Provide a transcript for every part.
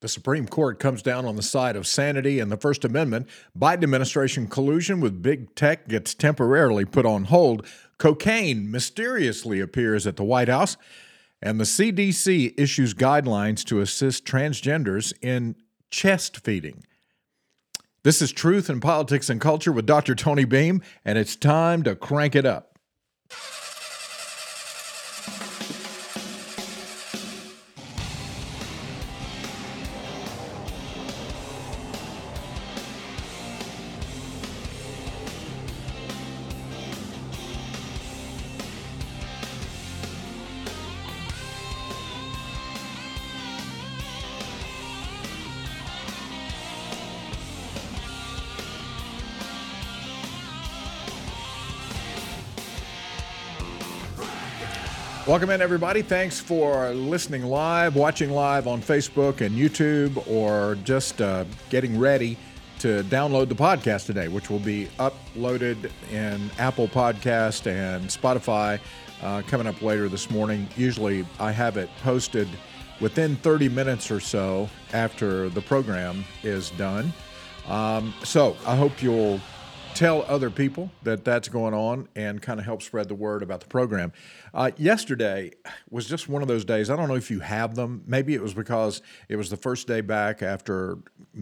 The Supreme Court comes down on the side of sanity and the First Amendment. Biden administration collusion with big tech gets temporarily put on hold. Cocaine mysteriously appears at the White House. And the CDC issues guidelines to assist transgenders in chest feeding. This is Truth in Politics and Culture with Dr. Tony Beam, and it's time to crank it up. Welcome in, everybody. Thanks for listening live, watching live on Facebook and YouTube, or just uh, getting ready to download the podcast today, which will be uploaded in Apple Podcast and Spotify uh, coming up later this morning. Usually, I have it posted within 30 minutes or so after the program is done. Um, so I hope you'll tell other people that that's going on and kind of help spread the word about the program. Uh, yesterday was just one of those days. I don't know if you have them. Maybe it was because it was the first day back after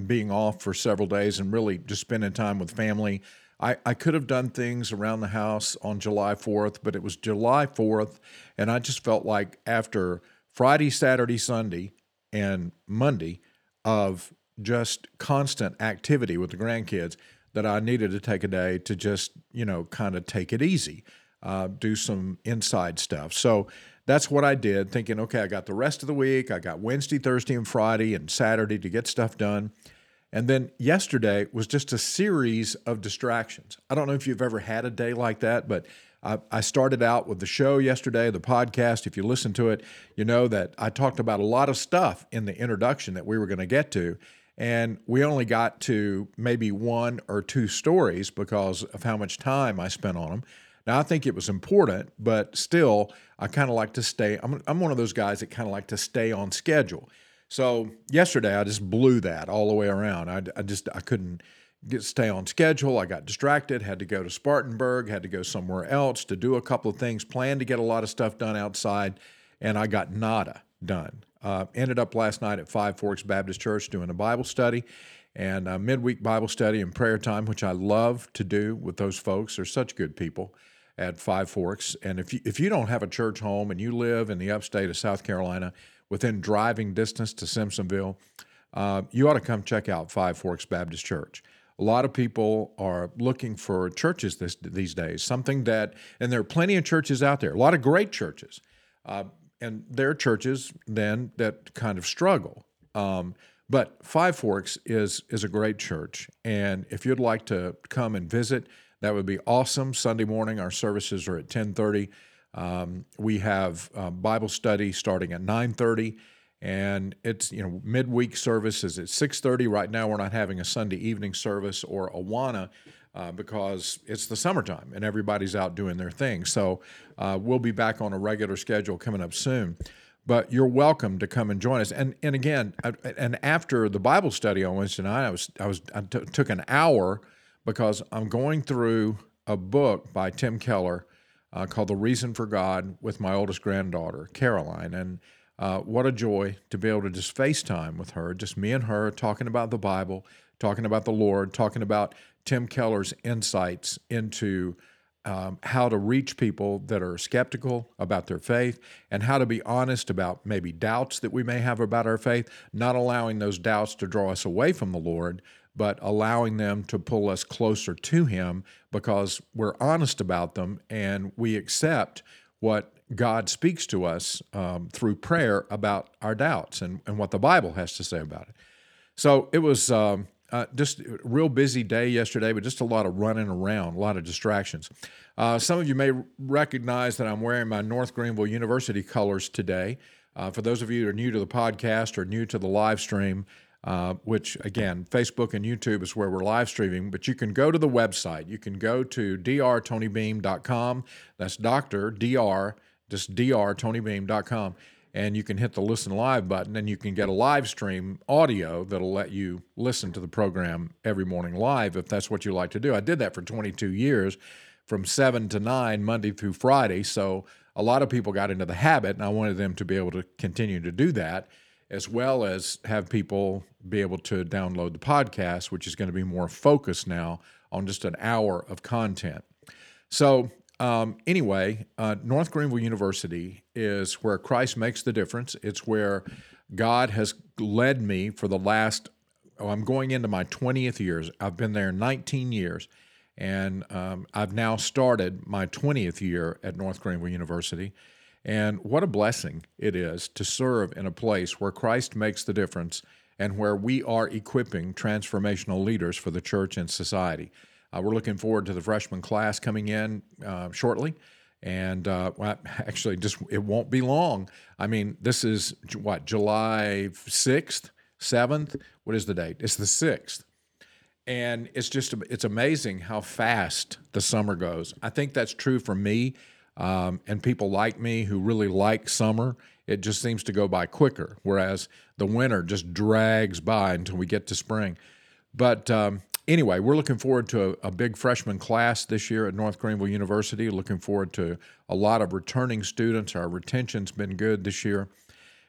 being off for several days and really just spending time with family. I, I could have done things around the house on July 4th, but it was July 4th, and I just felt like after Friday, Saturday, Sunday, and Monday of just constant activity with the grandkids, that I needed to take a day to just, you know, kind of take it easy, uh, do some inside stuff. So that's what I did, thinking, okay, I got the rest of the week. I got Wednesday, Thursday, and Friday and Saturday to get stuff done. And then yesterday was just a series of distractions. I don't know if you've ever had a day like that, but I, I started out with the show yesterday, the podcast. If you listen to it, you know that I talked about a lot of stuff in the introduction that we were going to get to. And we only got to maybe one or two stories because of how much time I spent on them. Now, I think it was important, but still, I kind of like to stay. I'm, I'm one of those guys that kind of like to stay on schedule. So yesterday, I just blew that all the way around. I, I just I couldn't get stay on schedule. I got distracted. Had to go to Spartanburg. Had to go somewhere else to do a couple of things. Planned to get a lot of stuff done outside, and I got nada done. Uh, ended up last night at Five Forks Baptist Church doing a Bible study and a midweek Bible study and prayer time, which I love to do with those folks. They're such good people at Five Forks. And if you, if you don't have a church home and you live in the upstate of South Carolina within driving distance to Simpsonville, uh, you ought to come check out Five Forks Baptist Church. A lot of people are looking for churches this, these days, something that, and there are plenty of churches out there, a lot of great churches. Uh, and there are churches then that kind of struggle. Um, but Five Forks is is a great church, and if you'd like to come and visit, that would be awesome. Sunday morning, our services are at ten thirty. Um, we have uh, Bible study starting at nine thirty, and it's you know midweek services at six thirty. Right now, we're not having a Sunday evening service or Awana uh, because it's the summertime and everybody's out doing their thing. So uh, we'll be back on a regular schedule coming up soon. But you're welcome to come and join us. And and again, I, and after the Bible study on Wednesday night, I was I was I t- took an hour because I'm going through a book by Tim Keller uh, called The Reason for God with my oldest granddaughter Caroline and. Uh, what a joy to be able to just FaceTime with her, just me and her talking about the Bible, talking about the Lord, talking about Tim Keller's insights into um, how to reach people that are skeptical about their faith and how to be honest about maybe doubts that we may have about our faith, not allowing those doubts to draw us away from the Lord, but allowing them to pull us closer to Him because we're honest about them and we accept what God speaks to us um, through prayer about our doubts and, and what the Bible has to say about it. So it was. Um, uh, just a real busy day yesterday, but just a lot of running around, a lot of distractions. Uh, some of you may recognize that I'm wearing my North Greenville University colors today. Uh, for those of you who are new to the podcast or new to the live stream, uh, which again, Facebook and YouTube is where we're live streaming, but you can go to the website. You can go to drtonybeam.com. That's Dr. Dr. Just drtonybeam.com and you can hit the listen live button and you can get a live stream audio that'll let you listen to the program every morning live if that's what you like to do. I did that for 22 years from 7 to 9 Monday through Friday. So a lot of people got into the habit and I wanted them to be able to continue to do that as well as have people be able to download the podcast, which is going to be more focused now on just an hour of content. So, um, anyway, uh, North Greenville University is where Christ makes the difference. It's where God has led me for the last, oh, I'm going into my 20th years. I've been there 19 years, and um, I've now started my 20th year at North Greenville University. And what a blessing it is to serve in a place where Christ makes the difference and where we are equipping transformational leaders for the church and society. Uh, we're looking forward to the freshman class coming in uh, shortly. And uh, well, actually, just it won't be long. I mean, this is what July sixth, seventh. What is the date? It's the sixth, and it's just it's amazing how fast the summer goes. I think that's true for me um, and people like me who really like summer, it just seems to go by quicker, whereas the winter just drags by until we get to spring. But um, anyway, we're looking forward to a, a, big freshman class this year at North Greenville University. Looking forward to a lot of returning students. Our retention's been good this year,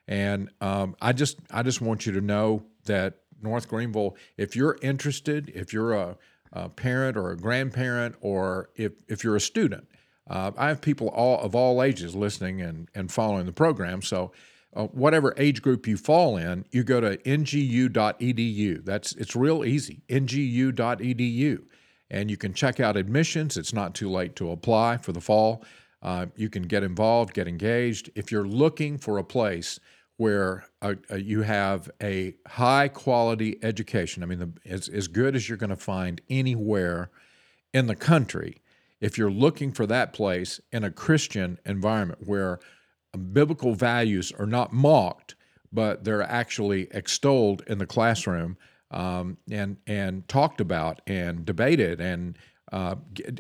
and um, I just I just want you to know that North Greenville, if you're interested, if you're a, a parent or a grandparent, or if if you're a student uh, I have people all of all ages listening and, and following the program. So, uh, whatever age group you fall in, you go to ngu.edu. That's it's real easy. ngu.edu, and you can check out admissions. It's not too late to apply for the fall. Uh, you can get involved, get engaged. If you're looking for a place where uh, uh, you have a high quality education, I mean, the, as, as good as you're going to find anywhere in the country if you're looking for that place in a Christian environment where biblical values are not mocked, but they're actually extolled in the classroom um, and and talked about and debated and uh,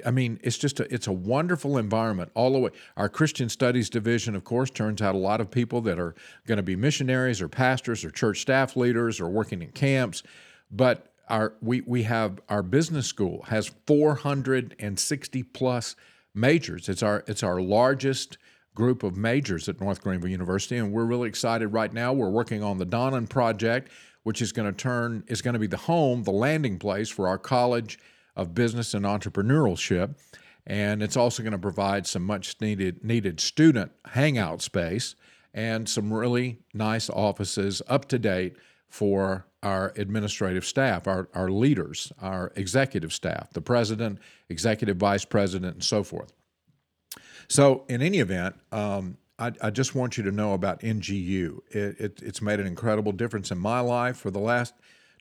I mean, it's just a, it's a wonderful environment all the way. Our Christian Studies division, of course, turns out a lot of people that are going to be missionaries or pastors or church staff leaders or working in camps. But our we we have our business school has 460 plus majors. It's our it's our largest group of majors at North Greenville University, and we're really excited right now. We're working on the Donnan project, which is going to turn is going to be the home, the landing place for our College of Business and Entrepreneurship, and it's also going to provide some much needed needed student hangout space and some really nice offices up to date for our administrative staff, our, our leaders, our executive staff, the president, executive vice president, and so forth. So, in any event, um, I, I, just want you to know about NGU. It, it, it's made an incredible difference in my life for the last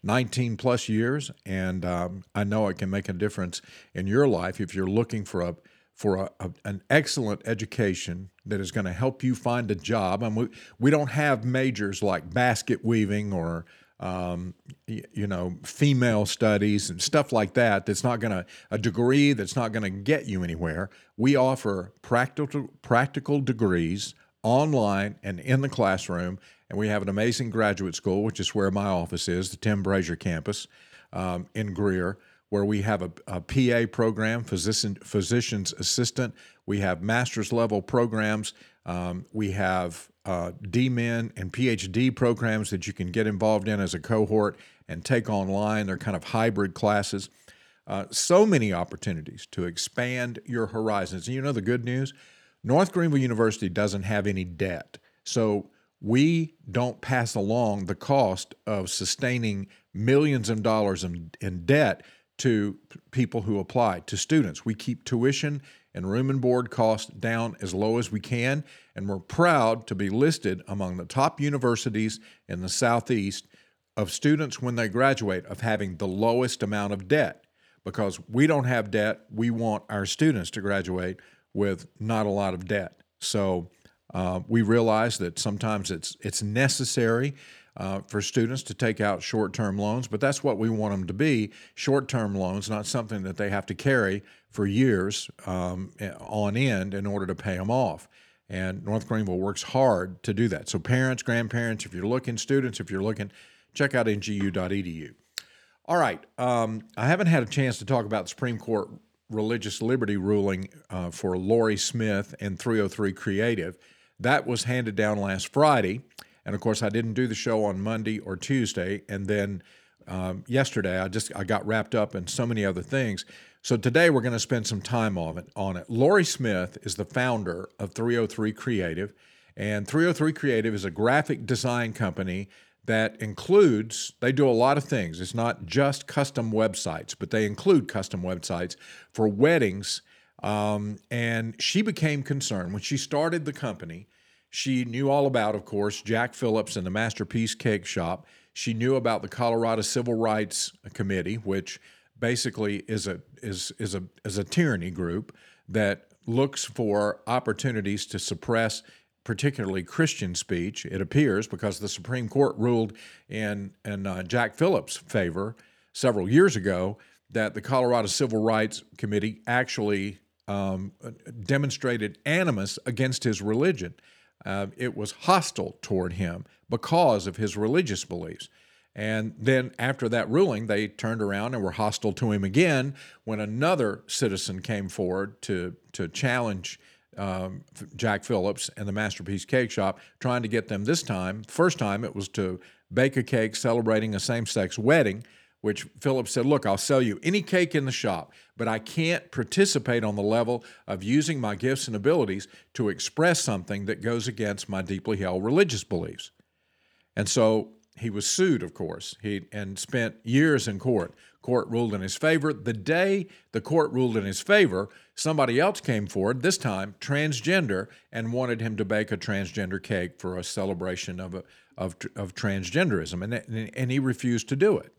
19 plus years, and um, I know it can make a difference in your life if you're looking for a for a, a, an excellent education that is going to help you find a job. And we, we don't have majors like basket weaving or um, you know, female studies and stuff like that. That's not going to a degree that's not going to get you anywhere. We offer practical practical degrees online and in the classroom, and we have an amazing graduate school, which is where my office is, the Tim Brashier campus um, in Greer where we have a, a PA program, physician, physician's assistant. We have master's level programs. Um, we have uh, DMin and PhD programs that you can get involved in as a cohort and take online. They're kind of hybrid classes. Uh, so many opportunities to expand your horizons. And you know the good news? North Greenville University doesn't have any debt. So we don't pass along the cost of sustaining millions of dollars in, in debt to people who apply, to students. We keep tuition and room and board costs down as low as we can, and we're proud to be listed among the top universities in the Southeast of students when they graduate of having the lowest amount of debt. Because we don't have debt, we want our students to graduate with not a lot of debt. So uh, we realize that sometimes it's it's necessary uh, for students to take out short term loans, but that's what we want them to be short term loans, not something that they have to carry for years um, on end in order to pay them off. And North Greenville works hard to do that. So, parents, grandparents, if you're looking, students, if you're looking, check out ngu.edu. All right. Um, I haven't had a chance to talk about the Supreme Court religious liberty ruling uh, for Lorie Smith and 303 Creative. That was handed down last Friday. And of course, I didn't do the show on Monday or Tuesday. And then um, yesterday, I just I got wrapped up in so many other things. So today we're going to spend some time on it. On it, Lorie Smith is the founder of 303 Creative, and 303 Creative is a graphic design company that includes they do a lot of things. It's not just custom websites, but they include custom websites for weddings. Um, and she became concerned when she started the company. She knew all about, of course, Jack Phillips and the Masterpiece Cake Shop. She knew about the Colorado Civil Rights Committee, which basically is a is is a is a tyranny group that looks for opportunities to suppress particularly Christian speech. It appears because the Supreme Court ruled in in uh, Jack Phillips' favor several years ago that the Colorado Civil Rights Committee actually um, demonstrated animus against his religion. Uh, it was hostile toward him because of his religious beliefs. And then after that ruling, they turned around and were hostile to him again when another citizen came forward to, to challenge um, Jack Phillips and the Masterpiece Cake Shop, trying to get them this time. First time it was to bake a cake celebrating a same sex wedding, which Phillips said, Look, I'll sell you any cake in the shop, but I can't participate on the level of using my gifts and abilities to express something that goes against my deeply held religious beliefs. And so he was sued, of course, he and spent years in court. Court ruled in his favor. The day the court ruled in his favor, somebody else came forward, this time transgender, and wanted him to bake a transgender cake for a celebration of a, of, of transgenderism, and and he refused to do it.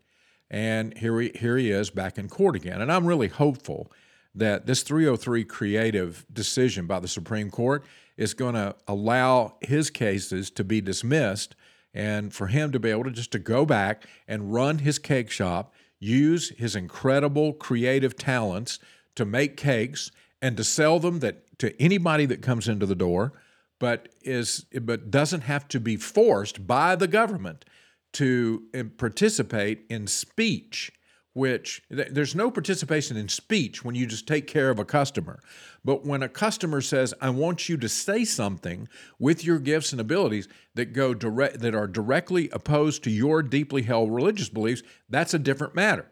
And here he here he is back in court again. And I'm really hopeful that this 303 creative decision by the Supreme Court is going to allow his cases to be dismissed and for him to be able to just to go back and run his cake shop, use his incredible creative talents to make cakes and to sell them that to anybody that comes into the door, but is but doesn't have to be forced by the government to eh, participate in speech which there's no participation in speech when you just take care of a customer. But when a customer says, "I want you to say something with your gifts and abilities that go direct that are directly opposed to your deeply held religious beliefs," that's a different matter.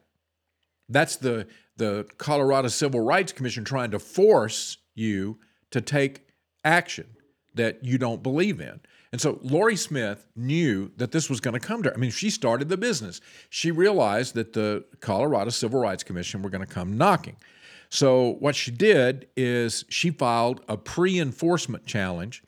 That's the the Colorado Civil Rights Commission trying to force you to take action that you don't believe in. And so Lorie Smith knew that this was going to come to her. I mean, she started the business. She realized that the Colorado Civil Rights Commission were going to come knocking. So what she did is she filed a pre-enforcement challenge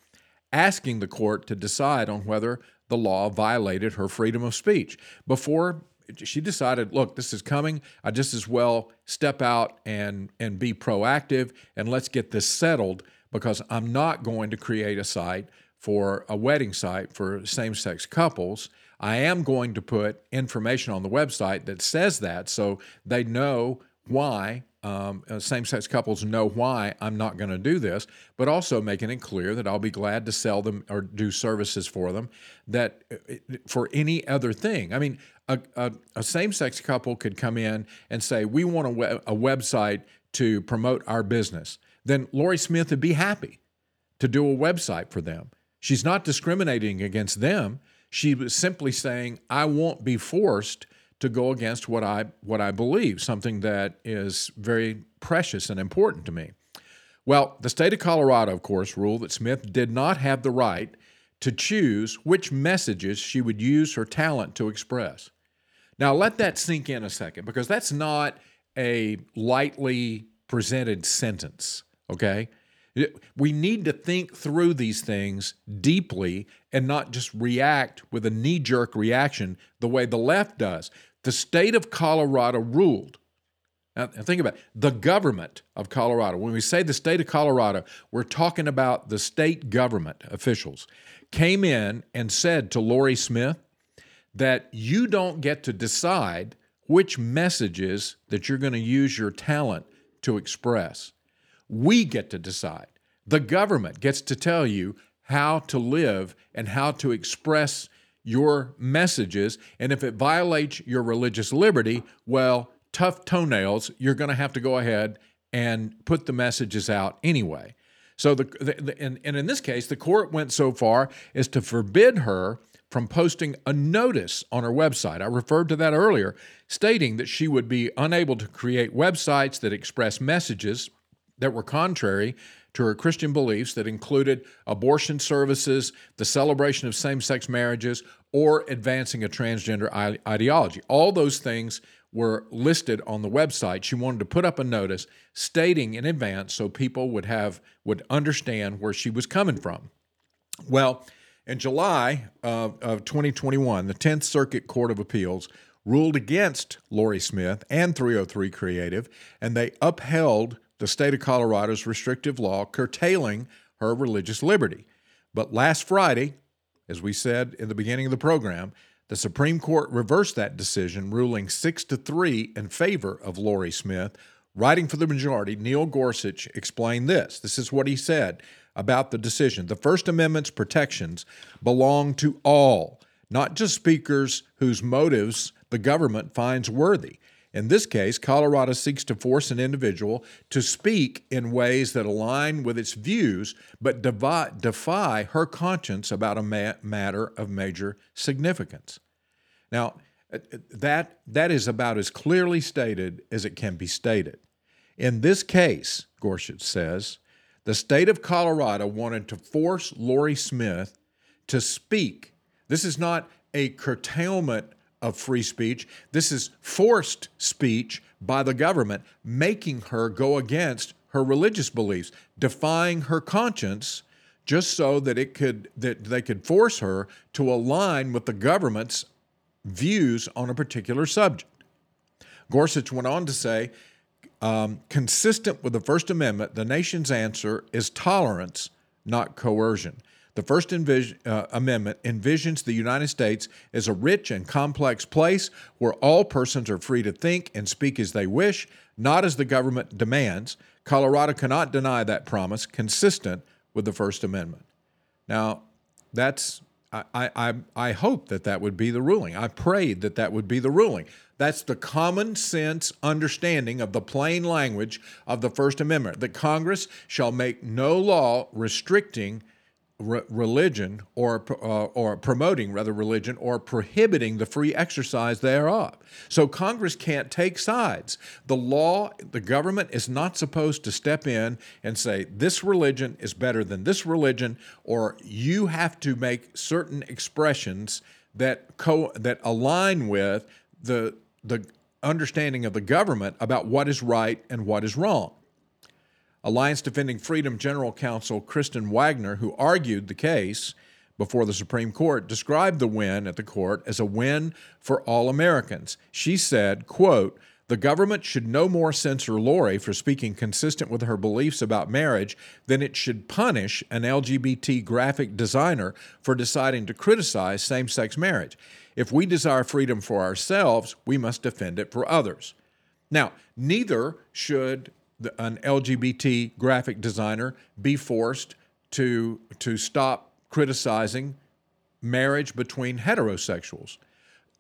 asking the court to decide on whether the law violated her freedom of speech. Before she decided, look, this is coming. I just as well step out and and be proactive and let's get this settled because I'm not going to create a site for a wedding site for same sex couples. I am going to put information on the website that says that so they know why um, uh, same sex couples know why I'm not going to do this, but also making it clear that I'll be glad to sell them or do services for them that uh, for any other thing. I mean, a, a, a same sex couple could come in and say, We want a, a website to promote our business. Then Lorie Smith would be happy to do a website for them. She's not discriminating against them. She was simply saying, I won't be forced to go against what I what I believe, something that is very precious and important to me. Well, the state of Colorado, of course, ruled that Smith did not have the right to choose which messages she would use her talent to express. Now, let that sink in a second because that's not a lightly presented sentence, okay? We need to think through these things deeply and not just react with a knee jerk reaction the way the left does. The state of Colorado ruled. Now, think about it. the government of Colorado. When we say the state of Colorado, we're talking about the state government officials came in and said to Lorie Smith that you don't get to decide which messages that you're going to use your talent to express. We get to decide. The government gets to tell you how to live and how to express your messages. And if it violates your religious liberty, well, tough toenails, you're going to have to go ahead and put the messages out anyway. So, the, the and, and in this case, the court went so far as to forbid her from posting a notice on her website. I referred to that earlier, stating that she would be unable to create websites that express messages that were contrary to her Christian beliefs that included abortion services, the celebration of same sex marriages, or advancing a transgender ideology. All those things were listed on the website. She wanted to put up a notice stating in advance so people would have would understand where she was coming from. Well, in July of, of 2021, the 10th Circuit Court of Appeals ruled against Lorie Smith and 303 Creative, and they upheld the state of Colorado's restrictive law curtailing her religious liberty. But last Friday, as we said in the beginning of the program, the Supreme Court reversed that decision, ruling 6 to 3 in favor of Lorie Smith. Writing for the majority, Neil Gorsuch explained this. This is what he said about the decision. The First Amendment's protections belong to all, not just speakers whose motives the government finds worthy. In this case, Colorado seeks to force an individual to speak in ways that align with its views but defy her conscience about a matter of major significance. Now, uh, uh, that, that is about as clearly stated as it can be stated. In this case, Gorsuch says, the state of Colorado wanted to force Lorie Smith to speak. This is not a curtailment of free speech. This is forced speech by the government, making her go against her religious beliefs, defying her conscience just so that it could that they could force her to align with the government's views on a particular subject. Gorsuch went on to say, um, consistent with the First Amendment, the nation's answer is tolerance, not coercion. The First uh, Amendment envisions the United States as a rich and complex place where all persons are free to think and speak as they wish, not as the government demands. Colorado cannot deny that promise, consistent with the First Amendment. Now, that's I, I, I hope that that would be the ruling. I prayed that that would be the ruling. That's the common sense understanding of the plain language of the First Amendment that Congress shall make no law restricting re- religion or uh, or promoting rather religion or prohibiting the free exercise thereof. So Congress can't take sides. The law, the government is not supposed to step in and say this religion is better than this religion or you have to make certain expressions that co- that align with the the understanding of the government about what is right and what is wrong. Alliance Defending Freedom General Counsel Kristen Waggoner, who argued the case before the Supreme Court, described the win at the court as a win for all Americans. She said, quote, the government should no more censor Lorie for speaking consistent with her beliefs about marriage than it should punish an LGBT graphic designer for deciding to criticize same sex marriage. If we desire freedom for ourselves, we must defend it for others. Now, neither should an LGBT graphic designer be forced to to stop criticizing marriage between heterosexuals.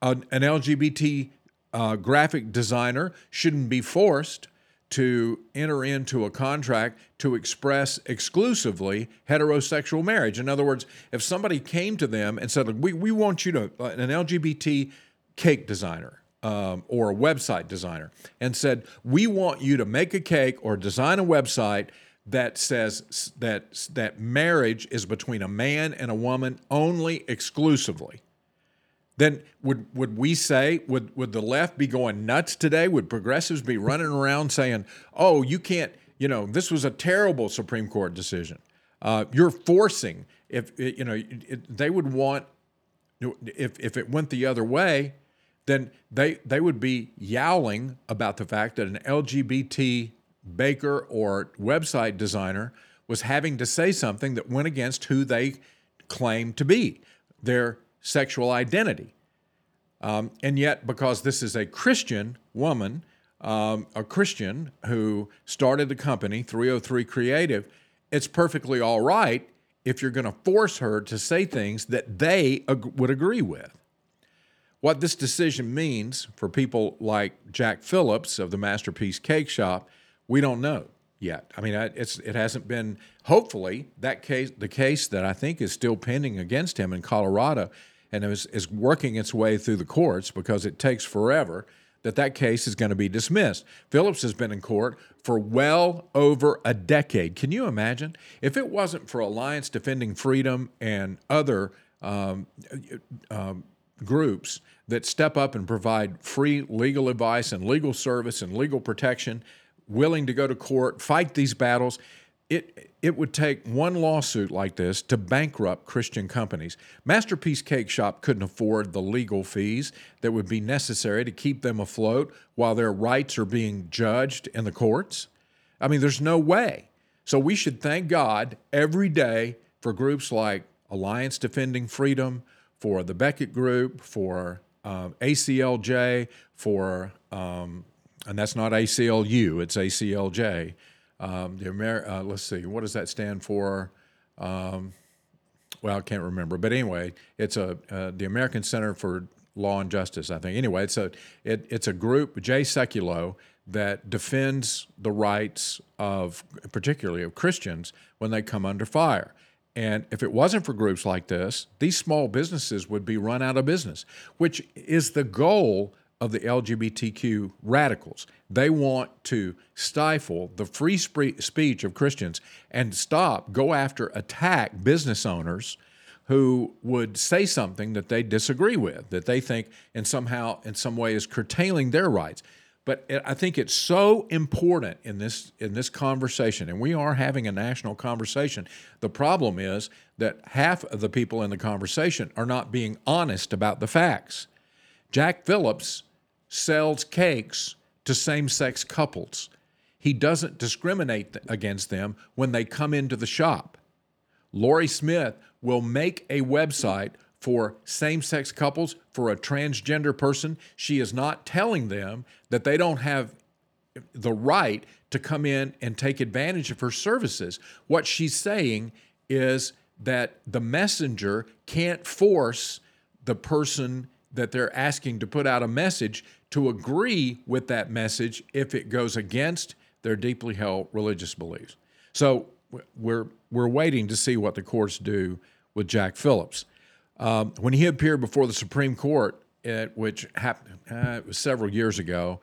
An, an LGBT uh, graphic designer shouldn't be forced to enter into a contract to express exclusively heterosexual marriage. In other words, if somebody came to them and said, "We we want you to," an LGBT cake designer um, or a website designer and said, "We want you to make a cake or design a website that says that that marriage is between a man and a woman only exclusively." Then would would we say would would the left be going nuts today? Would progressives be running around saying, "Oh, you can't," you know, this was a terrible Supreme Court decision. Uh, you're forcing if you know it, they would want if if it went the other way then they they would be yowling about the fact that an LGBT baker or website designer was having to say something that went against who they claim to be, their sexual identity. Um, and yet, because this is a Christian woman, um, a Christian who started the company 303 Creative, it's perfectly all right if you're going to force her to say things that they ag- would agree with. What this decision means for people like Jack Phillips of the Masterpiece Cake Shop, we don't know yet. I mean, it's it hasn't been. Hopefully, that case, the case that I think is still pending against him in Colorado, and is is working its way through the courts because it takes forever. That that case is going to be dismissed. Phillips has been in court for well over a decade. Can you imagine if it wasn't for Alliance Defending Freedom and other um, um, groups that step up and provide free legal advice and legal service and legal protection, willing to go to court, fight these battles. It, it would take one lawsuit like this to bankrupt Christian companies. Masterpiece Cake Shop couldn't afford the legal fees that would be necessary to keep them afloat while their rights are being judged in the courts. I mean, there's no way. So we should thank God every day for groups like Alliance Defending Freedom, for the Becket Group, for um, ACLJ, for, um, and that's not ACLU, it's ACLJ. Um, the Amer- uh, let's see, what does that stand for? Um, well, I can't remember, but anyway, it's a uh, the American Center for Law and Justice, I think. Anyway, it's a it, it's a group, Jay Sekulow, that defends the rights of particularly of Christians when they come under fire. And if it wasn't for groups like this, these small businesses would be run out of business, which is the goal of the LGBTQ radicals. They want to stifle the free speech of Christians and stop, go after, attack business owners who would say something that they disagree with, that they think in somehow, in some way, is curtailing their rights. But I think it's so important in this in this conversation, and we are having a national conversation. The problem is that half of the people in the conversation are not being honest about the facts. Jack Phillips sells cakes to same-sex couples. He doesn't discriminate against them when they come into the shop. Lorie Smith will make a website for same sex couples, for a transgender person. She is not telling them that they don't have the right to come in and take advantage of her services. What she's saying is that the messenger can't force the person that they're asking to put out a message to agree with that message if it goes against their deeply held religious beliefs. So we're we're waiting to see what the courts do with Jack Phillips. Um, when he appeared before the Supreme Court, which happened uh, it was several years ago,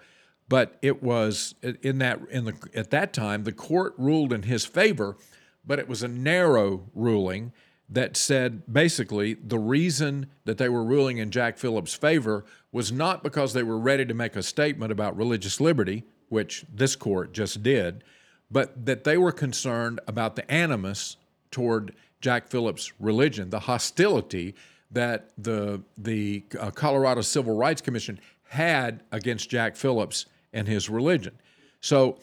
but it was in that in the at that time the court ruled in his favor, but it was a narrow ruling that said basically the reason that they were ruling in Jack Phillips' favor was not because they were ready to make a statement about religious liberty, which this court just did, but that they were concerned about the animus toward Jack Phillips' religion, the hostility that the the uh, Colorado Civil Rights Commission had against Jack Phillips and his religion. So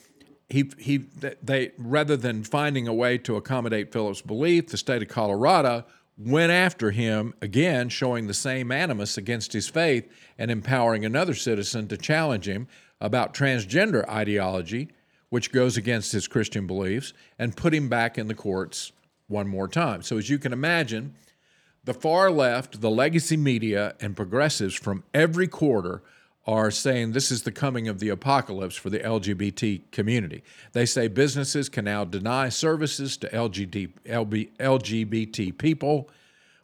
he he they rather than finding a way to accommodate Phillips' belief, the state of Colorado went after him again, showing the same animus against his faith and empowering another citizen to challenge him about transgender ideology, which goes against his Christian beliefs, and put him back in the courts one more time. So, as you can imagine, the far left, the legacy media, and progressives from every quarter are saying this is the coming of the apocalypse for the LGBT community. They say businesses can now deny services to LGBT LGBT people,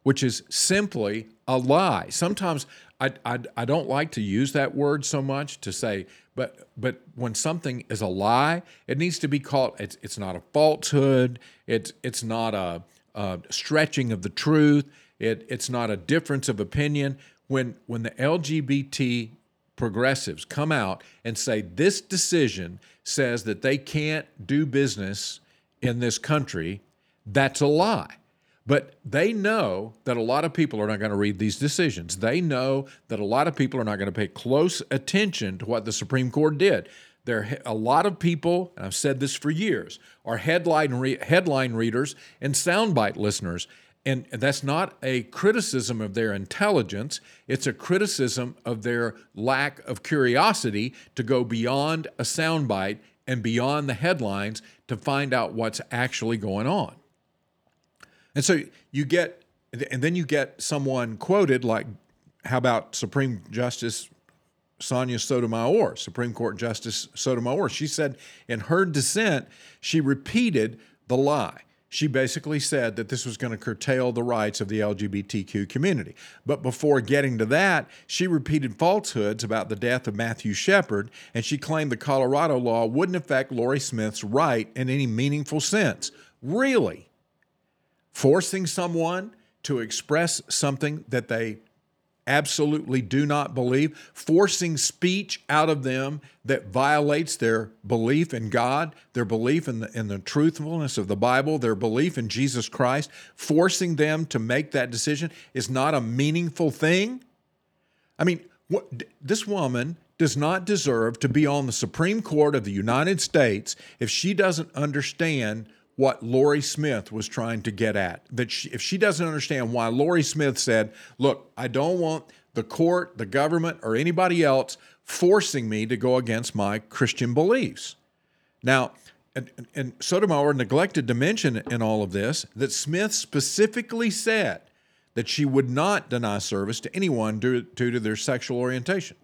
which is simply a lie. Sometimes I, I, I don't like to use that word so much to say, but but when something is a lie, it needs to be called. It's it's not a falsehood. It's it's not a, a stretching of the truth. It it's not a difference of opinion. When when the LGBT progressives come out and say this decision says that they can't do business in this country, that's a lie. But they know that a lot of people are not going to read these decisions. They know that a lot of people are not going to pay close attention to what the Supreme Court did. There, are a lot of people, and I've said this for years, are headline re- headline readers and soundbite listeners, and that's not a criticism of their intelligence. It's a criticism of their lack of curiosity to go beyond a soundbite and beyond the headlines to find out what's actually going on. And so you get, and then you get someone quoted like, how about Supreme Justice Sonia Sotomayor, Supreme Court Justice Sotomayor? She said in her dissent, she repeated the lie. She basically said that this was going to curtail the rights of the LGBTQ community. But before getting to that, she repeated falsehoods about the death of Matthew Shepard, and she claimed the Colorado law wouldn't affect Lorie Smith's right in any meaningful sense. Really? Forcing someone to express something that they absolutely do not believe, forcing speech out of them that violates their belief in God, their belief in the, in the truthfulness of the Bible, their belief in Jesus Christ, forcing them to make that decision is not a meaningful thing. I mean, what, this woman does not deserve to be on the Supreme Court of the United States if she doesn't understand what Lorie Smith was trying to get at. That she, if she doesn't understand why Lorie Smith said, "Look, I don't want the court, the government, or anybody else forcing me to go against my Christian beliefs." Now, and, and Sotomayor neglected to mention in all of this that Smith specifically said that she would not deny service to anyone due, due to their sexual orientation.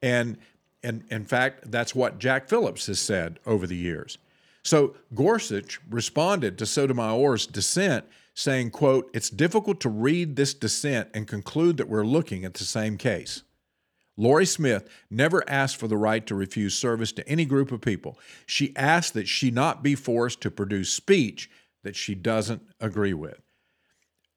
And, and in fact, that's what Jack Phillips has said over the years. So Gorsuch responded to Sotomayor's dissent saying, quote, it's difficult to read this dissent and conclude that we're looking at the same case. Lorie Smith never asked for the right to refuse service to any group of people. She asked that she not be forced to produce speech that she doesn't agree with.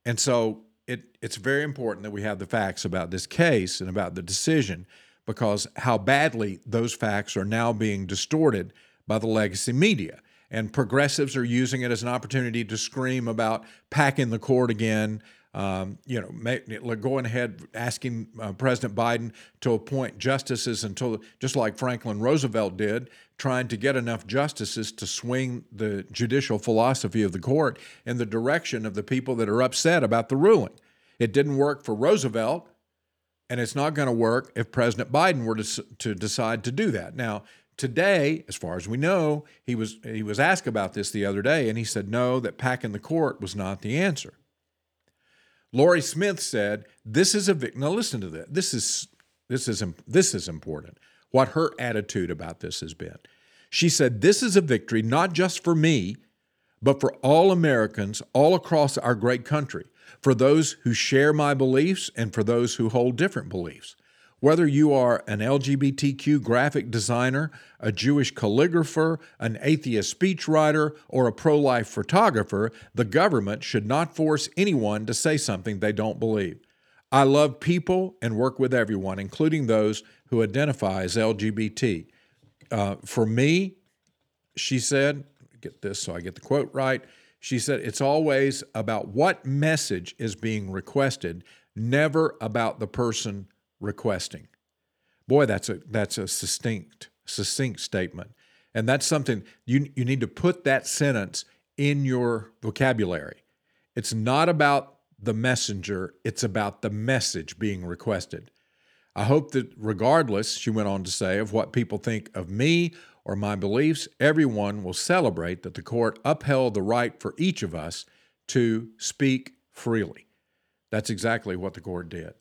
And so it, it's very important that we have the facts about this case and about the decision because how badly those facts are now being distorted by the legacy media. And progressives are using it as an opportunity to scream about packing the court again. Um, you know, make, going ahead asking uh, President Biden to appoint justices until, just like Franklin Roosevelt did, trying to get enough justices to swing the judicial philosophy of the court in the direction of the people that are upset about the ruling. It didn't work for Roosevelt, and it's not going to work if President Biden were to, to decide to do that. Now, Today, as far as we know, he was he was asked about this the other day, and he said no, that packing the court was not the answer. Lorie Smith said, "This is a vic-. now. Listen to this. This is this is this is important. What her attitude about this has been. She said, "This is a victory not just for me, but for all Americans all across our great country, for those who share my beliefs and for those who hold different beliefs." Whether you are an LGBTQ graphic designer, a Jewish calligrapher, an atheist speechwriter, or a pro life photographer, the government should not force anyone to say something they don't believe. I love people and work with everyone, including those who identify as LGBT. Uh, for me, she said, get this so I get the quote right. She said, it's always about what message is being requested, never about the person requesting. Boy, that's a that's a succinct succinct statement. And that's something you you need to put that sentence in your vocabulary. It's not about the messenger, it's about the message being requested. I hope that regardless, she went on to say, of what people think of me or my beliefs, everyone will celebrate that the court upheld the right for each of us to speak freely. That's exactly what the court did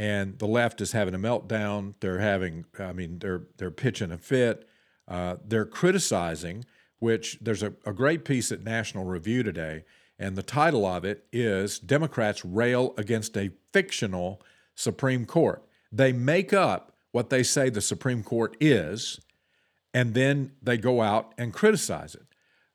and the left is having a meltdown. They're having, I mean, they're they're pitching a fit. Uh, they're criticizing, which there's a, a great piece at National Review today, and the title of it is Democrats Rail Against a Fictional Supreme Court. They make up what they say the Supreme Court is, and then they go out and criticize it.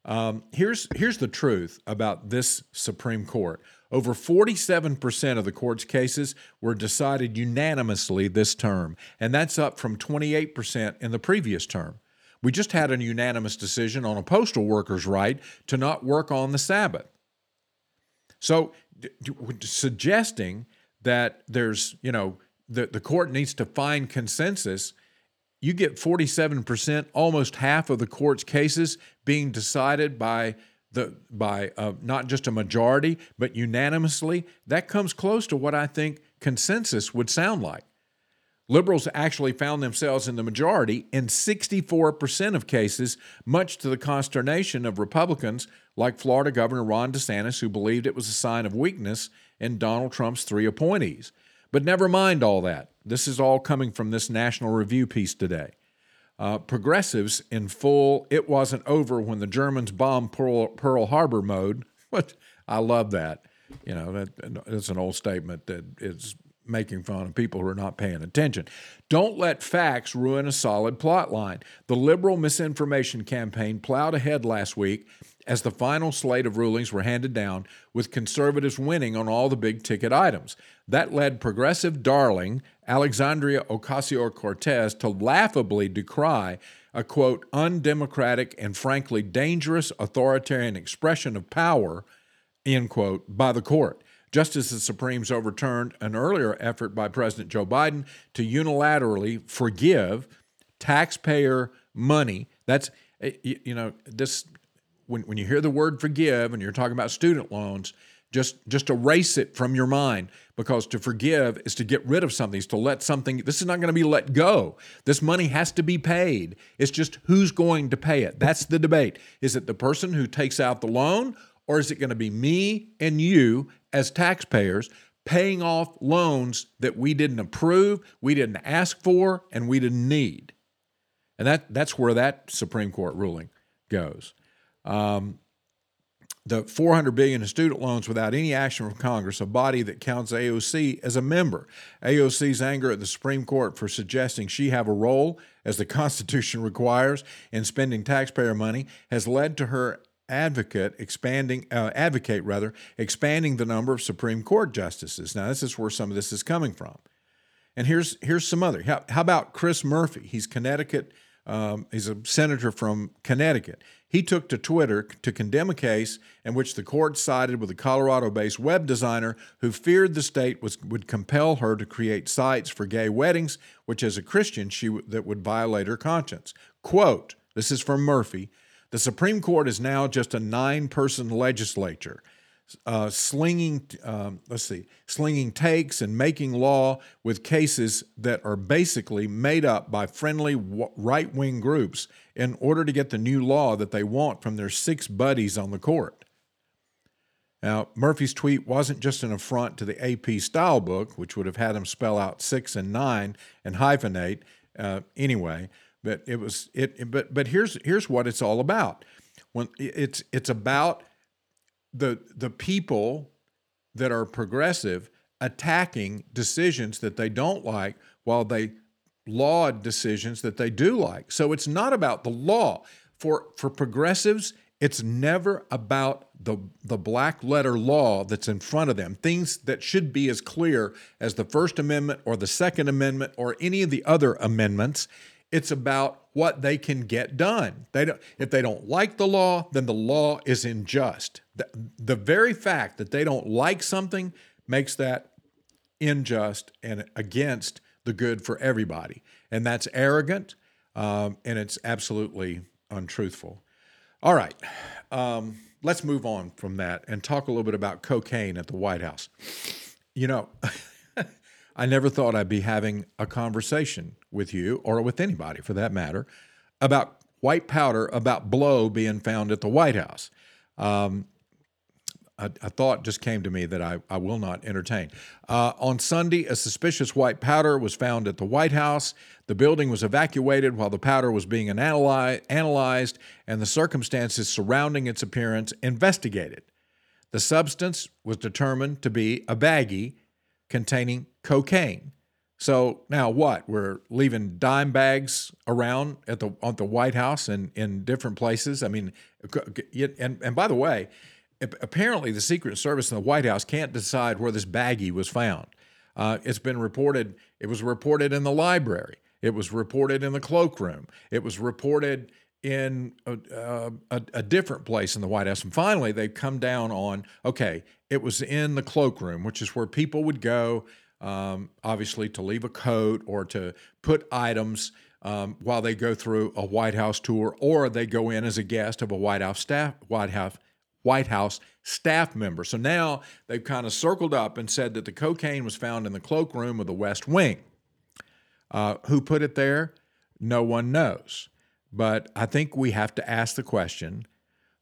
Um, here's here's the truth about this Supreme Court. Over 47% of the court's cases were decided unanimously this term, and that's up from 28% in the previous term. We just had a unanimous decision on a postal worker's right to not work on the Sabbath. So, d- d- suggesting that there's, you know, the, the court needs to find consensus, you get 47%, almost half of the court's cases being decided by the, by uh, not just a majority, but unanimously, that comes close to what I think consensus would sound like. Liberals actually found themselves in the majority in 64% of cases, much to the consternation of Republicans like Florida Governor Ron DeSantis, who believed it was a sign of weakness in Donald Trump's three appointees. But never mind all that. This is all coming from this National Review piece today. Uh, progressives in full, it wasn't over when the Germans bombed Pearl, Pearl Harbor mode. But I love that. You know, that, that's an old statement that is making fun of people who are not paying attention. Don't let facts ruin a solid plot line. The liberal misinformation campaign plowed ahead last week as the final slate of rulings were handed down, with conservatives winning on all the big ticket items. That led progressive darling Alexandria Ocasio Cortez to laughably decry a quote, undemocratic and frankly dangerous authoritarian expression of power, end quote, by the court just as the Supremes overturned an earlier effort by President Joe Biden to unilaterally forgive taxpayer money. That's, eh, you know, this, when, when you hear the word forgive and you're talking about student loans, just, just erase it from your mind because to forgive is to get rid of something, is to let something, this is not going to be let go. This money has to be paid. It's just who's going to pay it. That's the debate. Is it the person who takes out the loan or is it going to be me and you as taxpayers paying off loans that we didn't approve, we didn't ask for, and we didn't need? And that, that's where that Supreme Court ruling goes. Um, the 400 billion in student loans without any action from Congress, a body that counts AOC as a member. AOC's anger at the Supreme Court for suggesting she have a role, as the Constitution requires, in spending taxpayer money has led to her advocate expanding uh, advocate rather expanding the number of Supreme Court justices. Now this is where some of this is coming from. And here's here's some other. How, how about Chris Murphy? He's Connecticut. Um, he's a senator from Connecticut. He took to Twitter to condemn a case in which the court sided with a Colorado-based web designer who feared the state was, would compel her to create sites for gay weddings, which as a Christian she that would violate her conscience. Quote: This is from Murphy. The Supreme Court is now just a nine-person legislature, uh, slinging um, let's see, slinging takes and making law with cases that are basically made up by friendly right-wing groups in order to get the new law that they want from their six buddies on the court. Now, Murphy's tweet wasn't just an affront to the AP style book, which would have had him spell out six and nine and hyphenate uh, anyway. But it was it. But but here's here's what it's all about. When it's it's about the the people that are progressive attacking decisions that they don't like while they laud decisions that they do like. So it's not about the law. For for progressives, it's never about the the black letter law that's in front of them. Things that should be as clear as the First Amendment or the Second Amendment or any of the other amendments. It's about what they can get done. They don't, if they don't like the law, then the law is unjust. The, the very fact that they don't like something makes that unjust and against the good for everybody. And that's arrogant um, and it's absolutely untruthful. All right, um, let's move on from that and talk a little bit about cocaine at the White House. You know, I never thought I'd be having a conversation with you, or with anybody for that matter, about white powder, about blow being found at the White House. Um, a, a, thought just came to me that I, I will not entertain. Uh, on Sunday, a suspicious white powder was found at the White House. The building was evacuated while the powder was being analy- analyzed and the circumstances surrounding its appearance investigated. The substance was determined to be a baggie containing cocaine. So now what? We're leaving dime bags around at the at the White House and in different places. I mean, and and by the way, apparently the Secret Service and the White House can't decide where this baggie was found. Uh, it's been reported. It was reported in the library. It was reported in the cloakroom. It was reported in a, a, a, different place in the White House. And finally, they come down on okay, it was in the cloakroom, which is where people would go, um, obviously, to leave a coat or to put items um, while they go through a White House tour, or they go in as a guest of a White House staff, White House, White House staff member. So now they've kind of circled up and said that the cocaine was found in the cloakroom of the West Wing. Uh, who put it there? No one knows. But I think we have to ask the question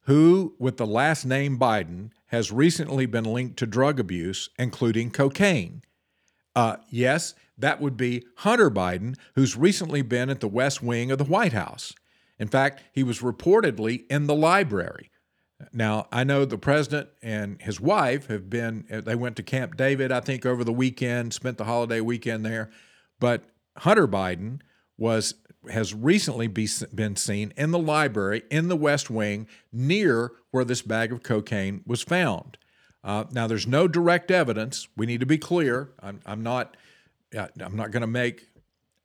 who, with the last name Biden, has recently been linked to drug abuse, including cocaine? Uh, yes, that would be Hunter Biden, who's recently been at the West Wing of the White House. In fact, he was reportedly in the library. Now, I know the president and his wife have been, they went to Camp David, I think, over the weekend, spent the holiday weekend there. But Hunter Biden was has recently be, been seen in the library in the West Wing near where this bag of cocaine was found. Uh, now, there's no direct evidence. We need to be clear. I'm, I'm not, I'm not going to make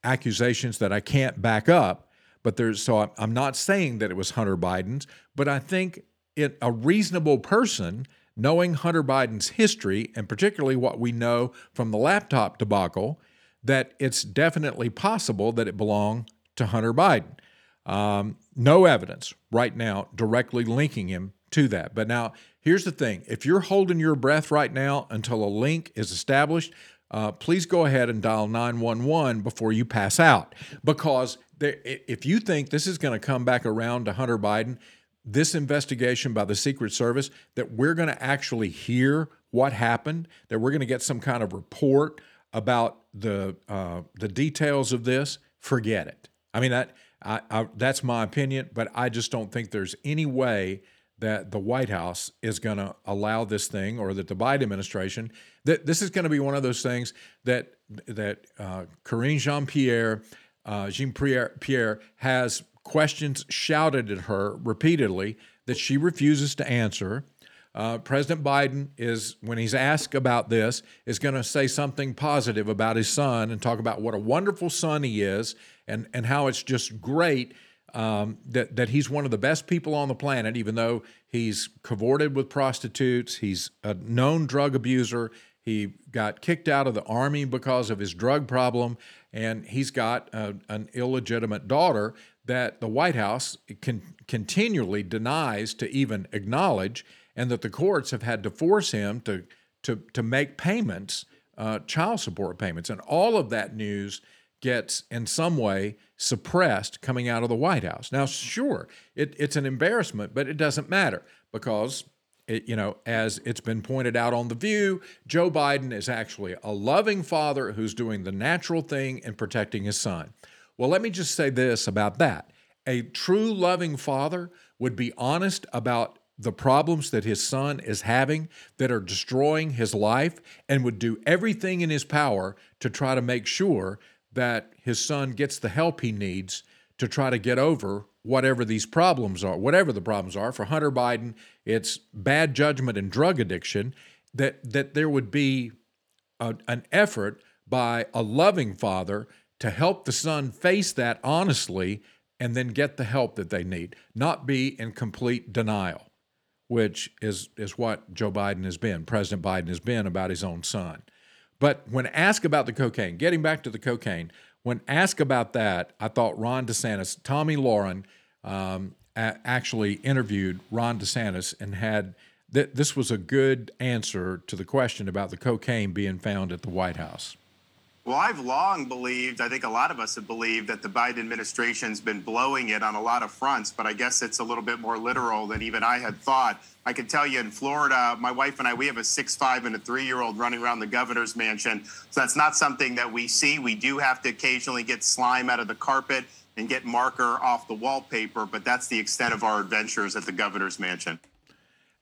accusations that I can't back up. But there's so I'm not saying that it was Hunter Biden's, but I think it a reasonable person knowing Hunter Biden's history and particularly what we know from the laptop debacle that it's definitely possible that it belonged to Hunter Biden. Um, no evidence right now directly linking him to that. But now, here's the thing if you're holding your breath right now until a link is established, uh, please go ahead and dial 911 before you pass out. Because there, if you think this is going to come back around to Hunter Biden, this investigation by the Secret Service, that we're going to actually hear what happened, that we're going to get some kind of report about the uh, the details of this, forget it. I mean that I, I, that's my opinion, but I just don't think there's any way that the White House is going to allow this thing, or that the Biden administration that this is going to be one of those things that that uh, Karine Jean Pierre, uh, Jean Pierre, Pierre has questions shouted at her repeatedly that she refuses to answer. Uh, President Biden is, when he's asked about this, is going to say something positive about his son and talk about what a wonderful son he is and, and how it's just great um, that, that he's one of the best people on the planet, even though he's cavorted with prostitutes, he's a known drug abuser, he got kicked out of the army because of his drug problem, and he's got a, an illegitimate daughter that the White House can, continually denies to even acknowledge, and that the courts have had to force him to, to, to make payments, uh, child support payments. And all of that news gets, in some way, suppressed coming out of the White House. Now, sure, it, it's an embarrassment, but it doesn't matter because it, you know, as it's been pointed out on The View, Joe Biden is actually a loving father who's doing the natural thing and protecting his son. Well, let me just say this about that. A true loving father would be honest about the problems that his son is having that are destroying his life and would do everything in his power to try to make sure that his son gets the help he needs to try to get over whatever these problems are, whatever the problems are. For Hunter Biden, it's bad judgment and drug addiction. That that there would be a, an effort by a loving father to help the son face that honestly and then get the help that they need, not be in complete denial, which is, is what Joe Biden has been, President Biden has been about his own son. But when asked about the cocaine, getting back to the cocaine, when asked about that, I thought Ron DeSantis, Tomi Lahren um, a- actually interviewed Ron DeSantis and had th- this was a good answer to the question about the cocaine being found at the White House. Well, I've long believed, I think a lot of us have believed that the Biden administration's been blowing it on a lot of fronts, but I guess it's a little bit more literal than even I had thought. I can tell you in Florida, my wife and I, we have a six, five, and a three year old running around the governor's mansion. So that's not something that we see. We do have to occasionally get slime out of the carpet and get marker off the wallpaper, but that's the extent of our adventures at the governor's mansion.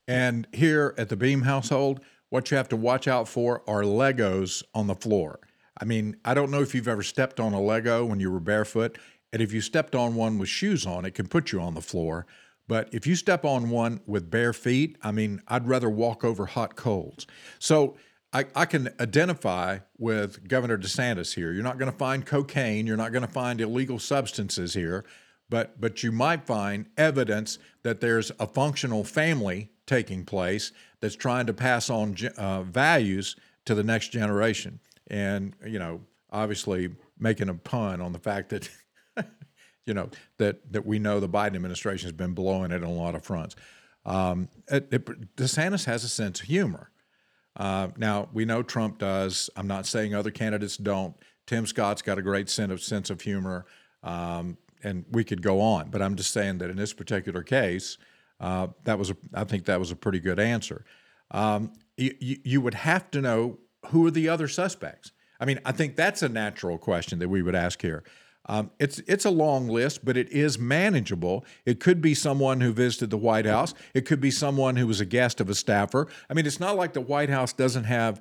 And here at the Beam household, what you have to watch out for are Legos on the floor. I mean, I don't know if you've ever stepped on a Lego when you were barefoot, and if you stepped on one with shoes on, it can put you on the floor. But if you step on one with bare feet, I mean, I'd rather walk over hot coals. So I, I can identify with Governor DeSantis here. You're not going to find cocaine, you're not going to find illegal substances here, but but you might find evidence that there's a functional family taking place that's trying to pass on uh, values to the next generation and you know, obviously making a pun on the fact that you know that that we know the Biden administration has been blowing it on a lot of fronts. Um, it, it, DeSantis has a sense of humor. Uh, now we know Trump does. I'm not saying other candidates don't. Tim Scott's got a great sense of sense of humor, um, and we could go on. But I'm just saying that in this particular case, uh, that was a, I think that was a pretty good answer. Um, you, you would have to know who are the other suspects. I mean, I think that's a natural question that we would ask here. Um, it's it's a long list, but it is manageable. It could be someone who visited the White House. It could be someone who was a guest of a staffer. I mean, it's not like the White House doesn't have.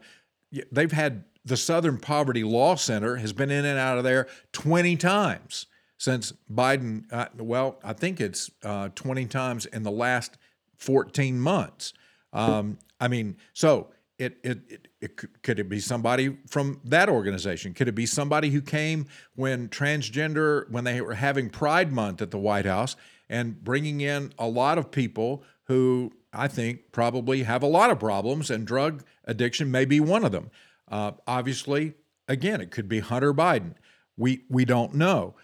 They've had the Southern Poverty Law Center has been in and out of there twenty times since Biden. Uh, well, I think it's uh, twenty times in the last fourteen months. Um, I mean, so it, it, it, it, could it be somebody from that organization? Could it be somebody who came when transgender, when they were having Pride Month at the White House and bringing in a lot of people who I think probably have a lot of problems, and drug addiction may be one of them. Uh, obviously, again, it could be Hunter Biden. We, we don't know.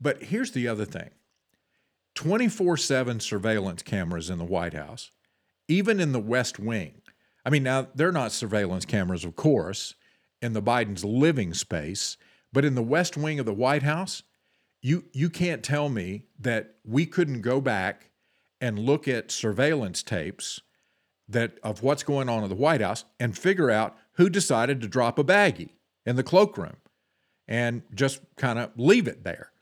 But here's the other thing 24 7 surveillance cameras in the White House, even in the West Wing I mean, now they're not surveillance cameras, of course, in the Biden's living space, but in the West Wing of the White House, you you can't tell me that we couldn't go back and look at surveillance tapes that of what's going on in the White House and figure out who decided to drop a baggie in the cloakroom and just kind of leave it there.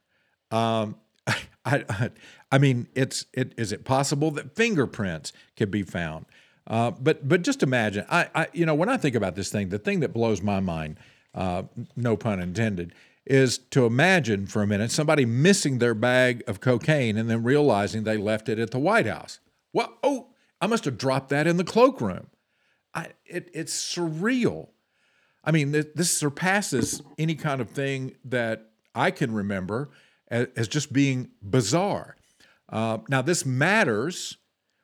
Um, I, I, I mean, it's it is it possible that fingerprints could be found? Uh, but but just imagine, I, I, you know when I think about this thing, the thing that blows my mind, uh, no pun intended, is to imagine for a minute somebody missing their bag of cocaine and then realizing they left it at the White House. Well, oh, I must have dropped that in the cloakroom. I, it, it's surreal. I mean, this, this surpasses any kind of thing that I can remember as, as just being bizarre. Uh, now, this matters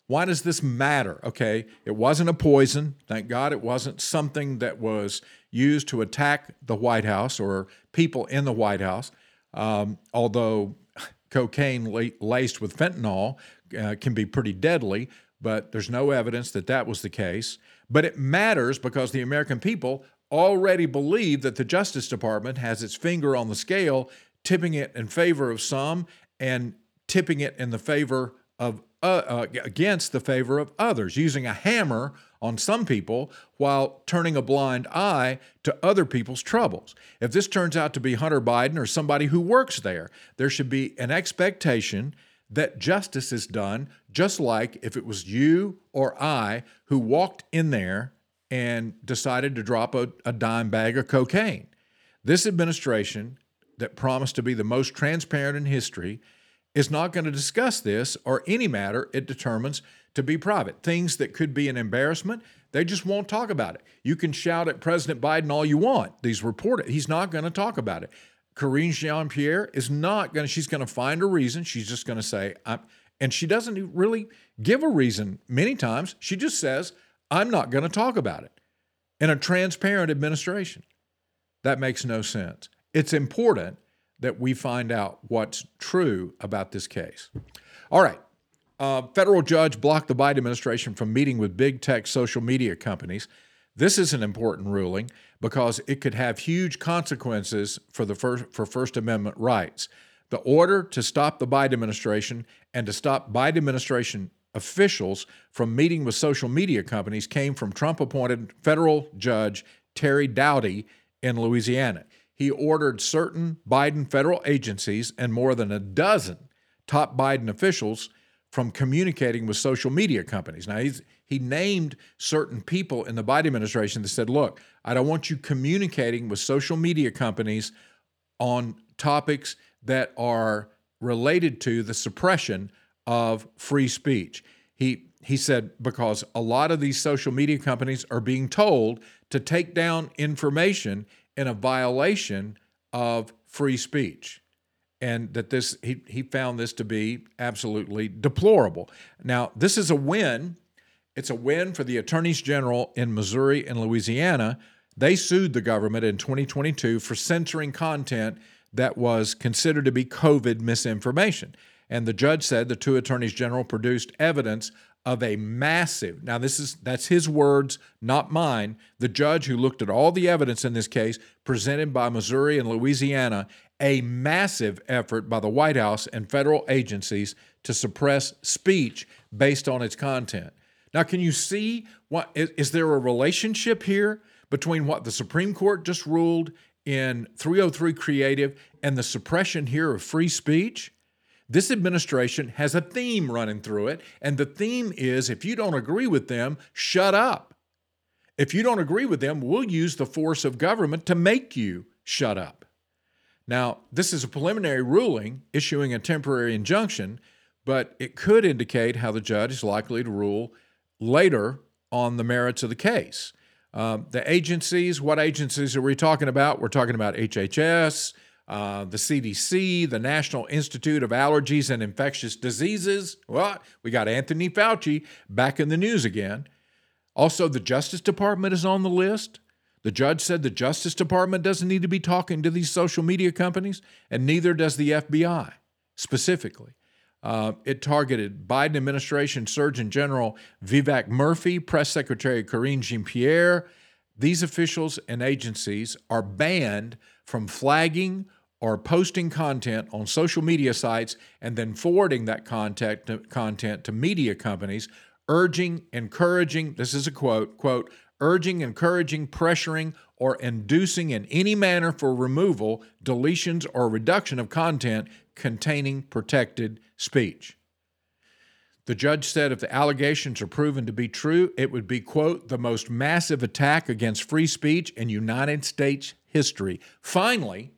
why does this matter? Okay, it wasn't a poison. Thank God it wasn't something that was used to attack the White House or people in the White House. Um, although cocaine laced with fentanyl uh, can be pretty deadly, but there's no evidence that that was the case. But it matters because the American people already believe that the Justice Department has its finger on the scale, tipping it in favor of some and tipping it in the favor of uh, uh, against the favor of others, using a hammer on some people while turning a blind eye to other people's troubles. If this turns out to be Hunter Biden or somebody who works there, there should be an expectation that justice is done, just like if it was you or I who walked in there and decided to drop a, a dime bag of cocaine. This administration, that promised to be the most transparent in history, is not going to discuss this or any matter it determines to be private. Things that could be an embarrassment, they just won't talk about it. You can shout at President Biden all you want. These reported, he's not going to talk about it. Karine Jean Pierre is not going to, she's going to find a reason. She's just going to say, I'm, and she doesn't really give a reason many times. She just says, I'm not going to talk about it in a transparent administration. That makes no sense. It's important that we find out what's true about this case. All right. Uh, federal judge blocked the Biden administration from meeting with big tech social media companies. This is an important ruling because it could have huge consequences for the first, for First Amendment rights. The order to stop the Biden administration and to stop Biden administration officials from meeting with social media companies came from Trump appointed federal judge Terry Doughty in Louisiana he ordered certain Biden federal agencies and more than a dozen top Biden officials from communicating with social media companies. Now, he's, he named certain people in the Biden administration that said, look, I don't want you communicating with social media companies on topics that are related to the suppression of free speech. He, he said, because a lot of these social media companies are being told to take down information in a violation of free speech and that this he, he found this to be absolutely deplorable. Now this is a win. It's a win for the attorneys general in missouri and louisiana. They sued the government in 2022 for censoring content that was considered to be covid misinformation. And the judge said the two attorneys general produced evidence of a massive now this is that's his words not mine the judge who looked at all the evidence in this case presented by missouri and louisiana a massive effort by the white house and federal agencies to suppress speech based on its content. Now can you see what is, is there a relationship here between what the supreme court just ruled in 303 creative and the suppression here of free speech this administration has a theme running through it, and the theme is if you don't agree with them, shut up. If you don't agree with them, we'll use the force of government to make you shut up. Now, this is a preliminary ruling issuing a temporary injunction, but it could indicate how the judge is likely to rule later on the merits of the case. Uh, the agencies, what agencies are we talking about? We're talking about HHS, uh, the CDC, the National Institute of Allergies and Infectious Diseases. Well, we got Anthony Fauci back in the news again. Also, the Justice Department is on the list. The judge said the Justice Department doesn't need to be talking to these social media companies, and neither does the FBI specifically. Uh, it targeted Biden administration Surgeon General Vivek Murthy, Press Secretary Karine Jean Pierre. These officials and agencies are banned from flagging or posting content on social media sites and then forwarding that content to, content to media companies, urging, encouraging, this is a quote, quote, urging, encouraging, pressuring, or inducing in any manner for removal, deletions, or reduction of content containing protected speech. The judge said if the allegations are proven to be true, it would be, quote, the most massive attack against free speech in United States history. Finally,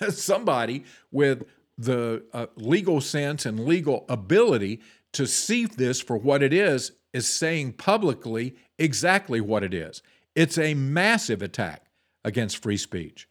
somebody with the uh, legal sense and legal ability to see this for what it is is saying publicly exactly what it is. It's a massive attack against free speech.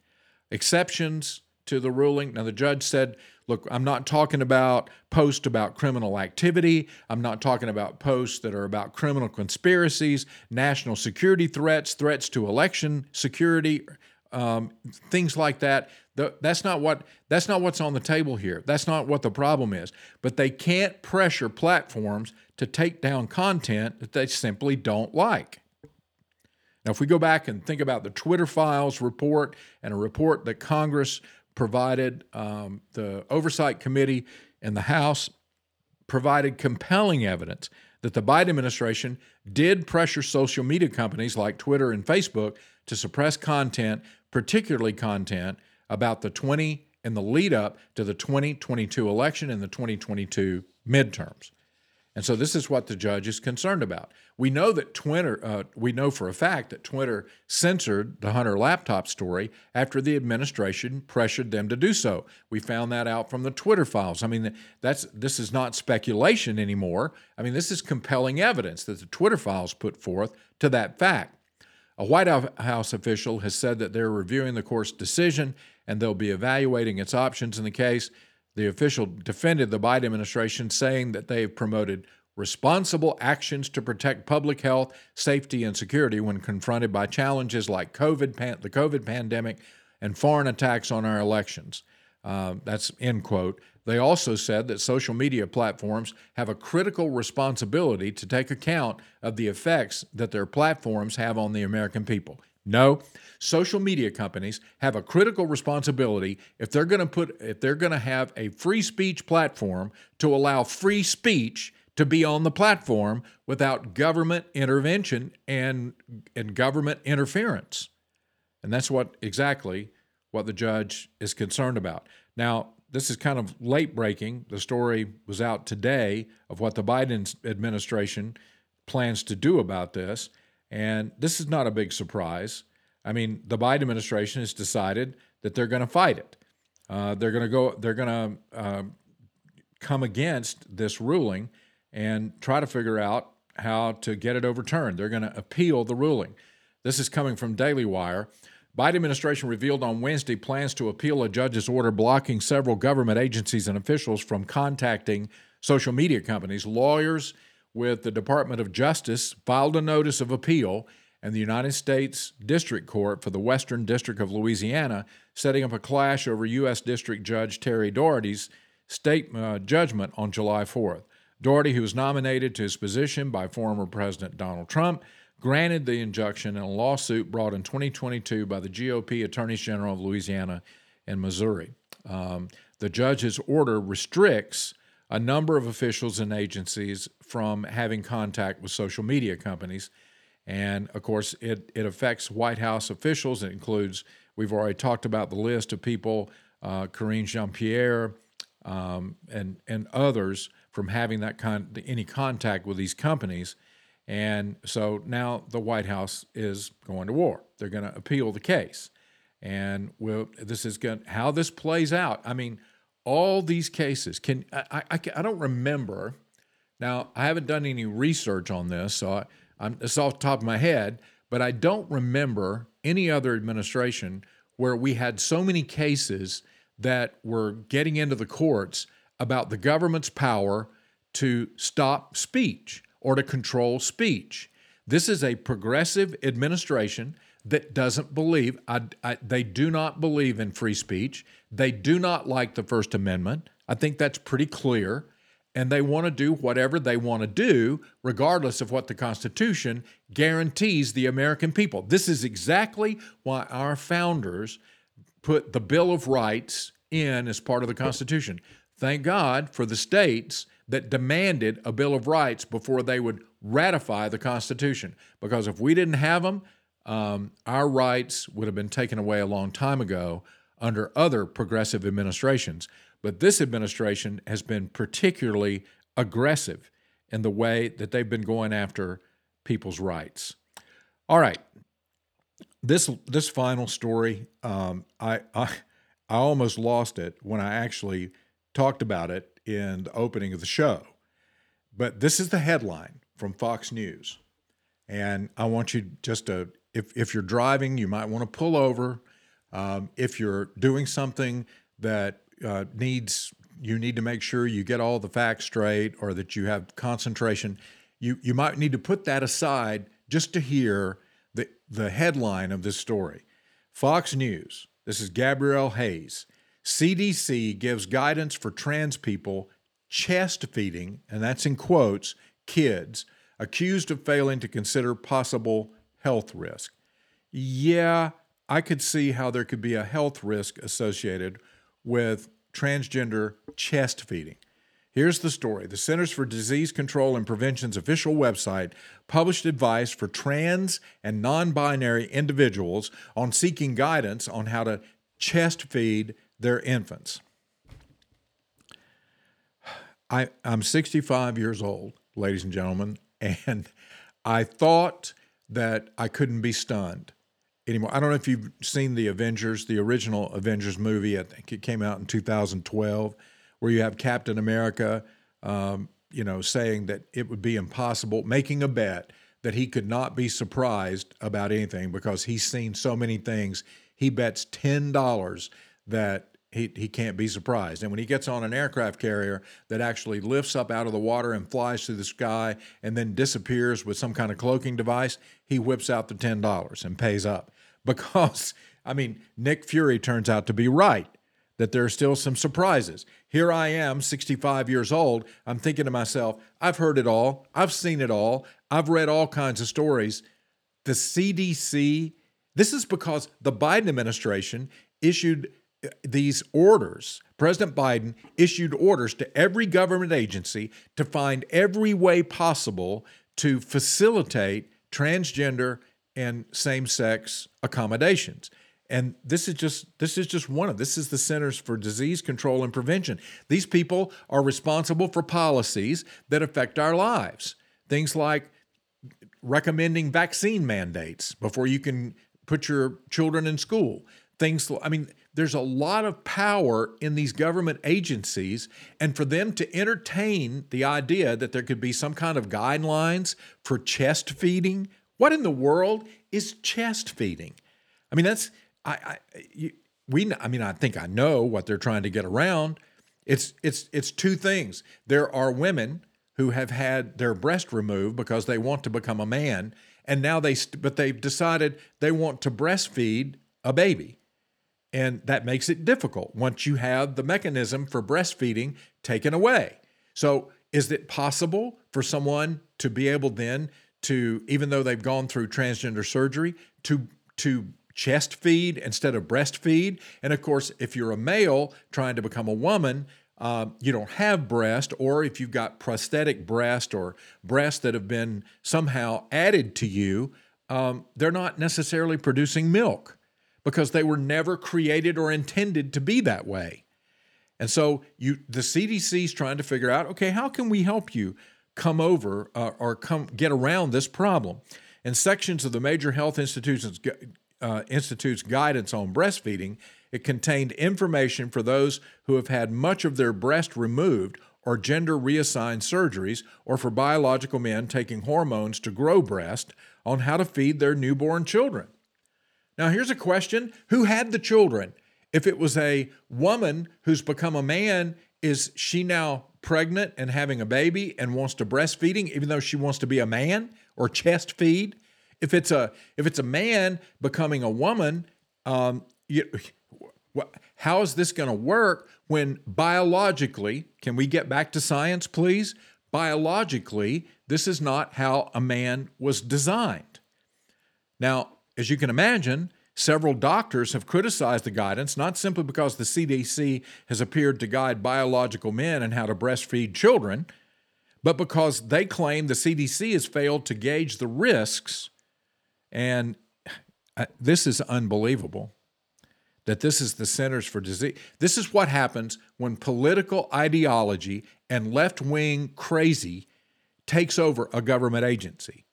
Exceptions to the ruling. Now, the judge said, look, I'm not talking about posts about criminal activity. I'm not talking about posts that are about criminal conspiracies, national security threats, threats to election security, um, things like that. The, that's not what that's not what's on the table here. That's not what the problem is. But they can't pressure platforms to take down content that they simply don't like. Now, if we go back and think about the Twitter files report and a report that Congress provided, um, the Oversight Committee in the House provided compelling evidence that the Biden administration did pressure social media companies like Twitter and Facebook to suppress content, particularly content about the 20 and the lead up to the 2022 election and the 2022 midterms. And so this is what the judge is concerned about. We know that Twitter, uh, we know for a fact that Twitter censored the Hunter laptop story after the administration pressured them to do so. We found that out from the Twitter files. I mean, that's this is not speculation anymore. I mean, this is compelling evidence that the Twitter files put forth to that fact. A White House official has said that they're reviewing the court's decision and they'll be evaluating its options in the case. The official defended the Biden administration, saying that they have promoted responsible actions to protect public health, safety, and security when confronted by challenges like COVID, the COVID pandemic and foreign attacks on our elections. Uh, that's end quote. They also said that social media platforms have a critical responsibility to take account of the effects that their platforms have on the American people. No, social media companies have a critical responsibility if they're going to put if they're going to have a free speech platform to allow free speech to be on the platform without government intervention and and government interference. And that's what exactly what the judge is concerned about. Now, this is kind of late breaking. The story was out today of what the Biden administration plans to do about this. And this is not a big surprise. I mean, the Biden administration has decided that they're going to fight it. Uh, they're going to go. They're going to uh, come against this ruling and try to figure out how to get it overturned. They're going to appeal the ruling. This is coming from Daily Wire. Biden administration revealed on Wednesday plans to appeal a judge's order blocking several government agencies and officials from contacting social media companies. Lawyers with the Department of Justice filed a notice of appeal, and the United States District Court for the Western District of Louisiana setting up a clash over U.S. District Judge Terry Doughty's state uh, judgment on July 4th. Doherty, who was nominated to his position by former President Donald Trump, granted the injunction in a lawsuit brought in 2022 by the GOP Attorneys General of Louisiana and Missouri. Um, the judge's order restricts a number of officials and agencies from having contact with social media companies. And of course, it, it affects White House officials. It includes, we've already talked about the list of people, uh, Karine Jean Pierre um, and, and others from having that kind, any contact with these companies. And so now the White House is going to war. They're going to appeal the case. And we'll, this is going how this plays out. I mean, all these cases can I, I, I don't remember. Now I haven't done any research on this, so I, I'm, it's off the top of my head. But I don't remember any other administration where we had so many cases that were getting into the courts about the government's power to stop speech or to control speech. This is a progressive administration that doesn't believe, I, I, they do not believe in free speech. They do not like the First Amendment. I think that's pretty clear. And they want to do whatever they want to do, regardless of what the Constitution guarantees the American people. This is exactly why our founders put the Bill of Rights in as part of the Constitution. Thank God for the states that demanded a Bill of Rights before they would ratify the Constitution. Because if we didn't have them, um, our rights would have been taken away a long time ago under other progressive administrations. But this administration has been particularly aggressive in the way that they've been going after people's rights. All right, this this final story, um, I, I I almost lost it when I actually talked about it in the opening of the show. But this is the headline from Fox News. And I want you just to, if, if you're driving, you might want to pull over. Um, if you're doing something that uh, needs, you need to make sure you get all the facts straight or that you have concentration, you, you might need to put that aside just to hear the, the headline of this story. Fox News, this is Gabriel Hays. CDC gives guidance for trans people chest feeding, and that's in quotes, kids accused of failing to consider possible health risk. Yeah, I could see how there could be a health risk associated with transgender chest feeding. Here's the story. The Centers for Disease Control and Prevention's official website published advice for trans and non binary individuals on seeking guidance on how to chest feed their infants. I, I'm 65 years old, ladies and gentlemen, and I thought that I couldn't be stunned anymore. I don't know if you've seen the Avengers, the original Avengers movie. I think it came out in 2012, where you have Captain America, um, you know, saying that it would be impossible, making a bet that he could not be surprised about anything because he's seen so many things. He bets ten dollars that he, he can't be surprised. And when he gets on an aircraft carrier that actually lifts up out of the water and flies through the sky and then disappears with some kind of cloaking device, he whips out the $10 and pays up. Because, I mean, Nick Fury turns out to be right that there are still some surprises. Here I am, 65 years old. I'm thinking to myself, I've heard it all. I've seen it all. I've read all kinds of stories. The CDC, this is because the Biden administration issued these orders, President Biden issued orders to every government agency to find every way possible to facilitate transgender and same-sex accommodations. And this is just this is just one of this is the Centers for Disease Control and Prevention. These people are responsible for policies that affect our lives. Things like recommending vaccine mandates before you can put your children in school. Things I mean there's a lot of power in these government agencies, and for them to entertain the idea that there could be some kind of guidelines for chest feeding, what in the world is chest feeding? I mean, that's I, I you, we. I mean, I think I know what they're trying to get around. It's it's it's two things. There are women who have had their breast removed because they want to become a man, and now they but they've decided they want to breastfeed a baby. And that makes it difficult once you have the mechanism for breastfeeding taken away. So is it possible for someone to be able then to, even though they've gone through transgender surgery, to to chest feed instead of breastfeed? And of course, if you're a male trying to become a woman, uh, you don't have breast, or if you've got prosthetic breast or breasts that have been somehow added to you, um, they're not necessarily producing milk because they were never created or intended to be that way. And so you, the CDC is trying to figure out, okay, how can we help you come over uh, or come get around this problem? And sections of the major health institutions uh, institute's guidance on breastfeeding, it contained information for those who have had much of their breast removed or gender reassigned surgeries, or for biological men taking hormones to grow breast on how to feed their newborn children. Now, here's a question Who had the children? If it was a woman who's become a man, is she now pregnant and having a baby and wants to breastfeeding even though she wants to be a man or chest feed? If it's a if it's a man becoming a woman, um, you, how is this going to work when biologically? Can we get back to science, please? Biologically, this is not how a man was designed. Now, as you can imagine, several doctors have criticized the guidance, not simply because the CDC has appeared to guide biological men and how to breastfeed children, but because they claim the CDC has failed to gauge the risks and uh, this is unbelievable that this is the Centers for Disease. This is what happens when political ideology and left wing crazy takes over a government agency.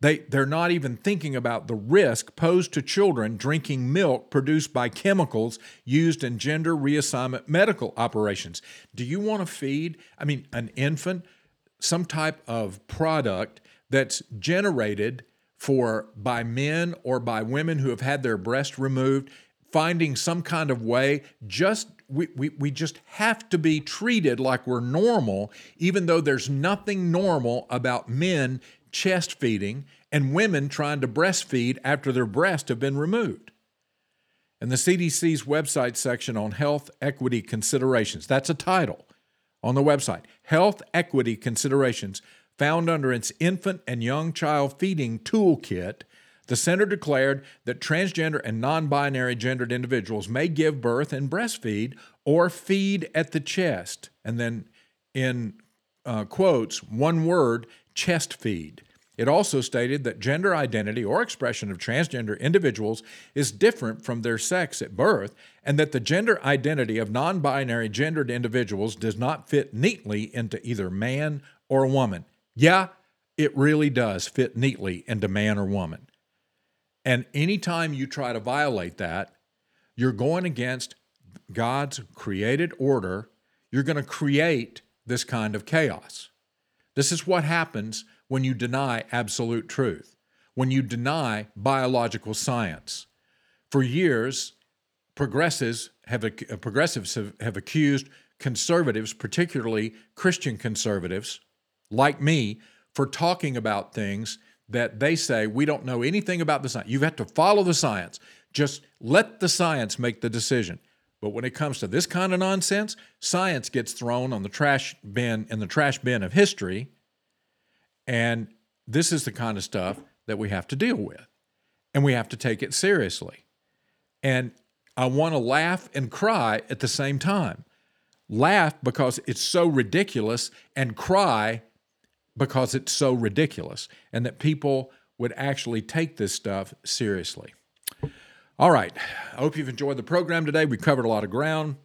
They, they're not even thinking about the risk posed to children drinking milk produced by chemicals used in gender reassignment medical operations. Do you want to feed, I mean, an infant some type of product that's generated for by men or by women who have had their breast removed finding some kind of way just we, we, we just have to be treated like we're normal even though there's nothing normal about men chest feeding and women trying to breastfeed after their breasts have been removed and the cdc's website section on health equity considerations that's a title on the website health equity considerations found under its infant and young child feeding toolkit, the center declared that transgender and non binary gendered individuals may give birth and breastfeed or feed at the chest. And then in uh, quotes, one word, chest feed. It also stated that gender identity or expression of transgender individuals is different from their sex at birth, and that the gender identity of non binary gendered individuals does not fit neatly into either man or woman. Yeah, it really does fit neatly into man or woman. And anytime you try to violate that, you're going against God's created order. You're going to create this kind of chaos. This is what happens when you deny absolute truth, when you deny biological science. For years, progressives have, uh, progressives have, have accused conservatives, particularly Christian conservatives, like me for talking about things that they say we don't know anything about the science. You have to follow the science. Just let the science make the decision. But when it comes to this kind of nonsense, science gets thrown on the trash bin in the trash bin of history. And this is the kind of stuff that we have to deal with. And we have to take it seriously. And I want to laugh and cry at the same time. Laugh because it's so ridiculous, and cry because it's so ridiculous and that people would actually take this stuff seriously. All right. I hope you've enjoyed the program today. We covered a lot of ground.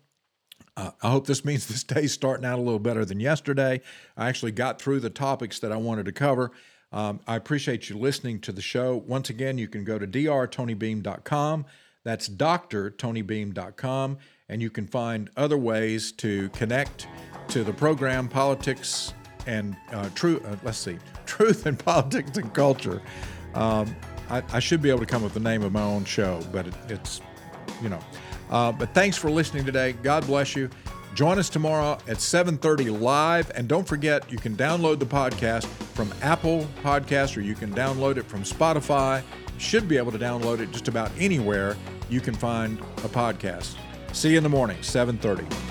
Uh, I hope this means this day's starting out a little better than yesterday. I actually got through the topics that I wanted to cover. Um, I appreciate you listening to the show. Once again, you can go to drtonybeam.com. That's drtonybeam.com. And you can find other ways to connect to the program, politics, and uh, truth. Uh, let's see, truth and politics and culture. Um, I, I, should be able to come up with the name of my own show, but it, it's, you know. Uh, but thanks for listening today. God bless you. Join us tomorrow at 7:30 live, and don't forget you can download the podcast from Apple Podcast or you can download it from Spotify. should be able to download it just about anywhere you can find a podcast. See you in the morning, 7:30.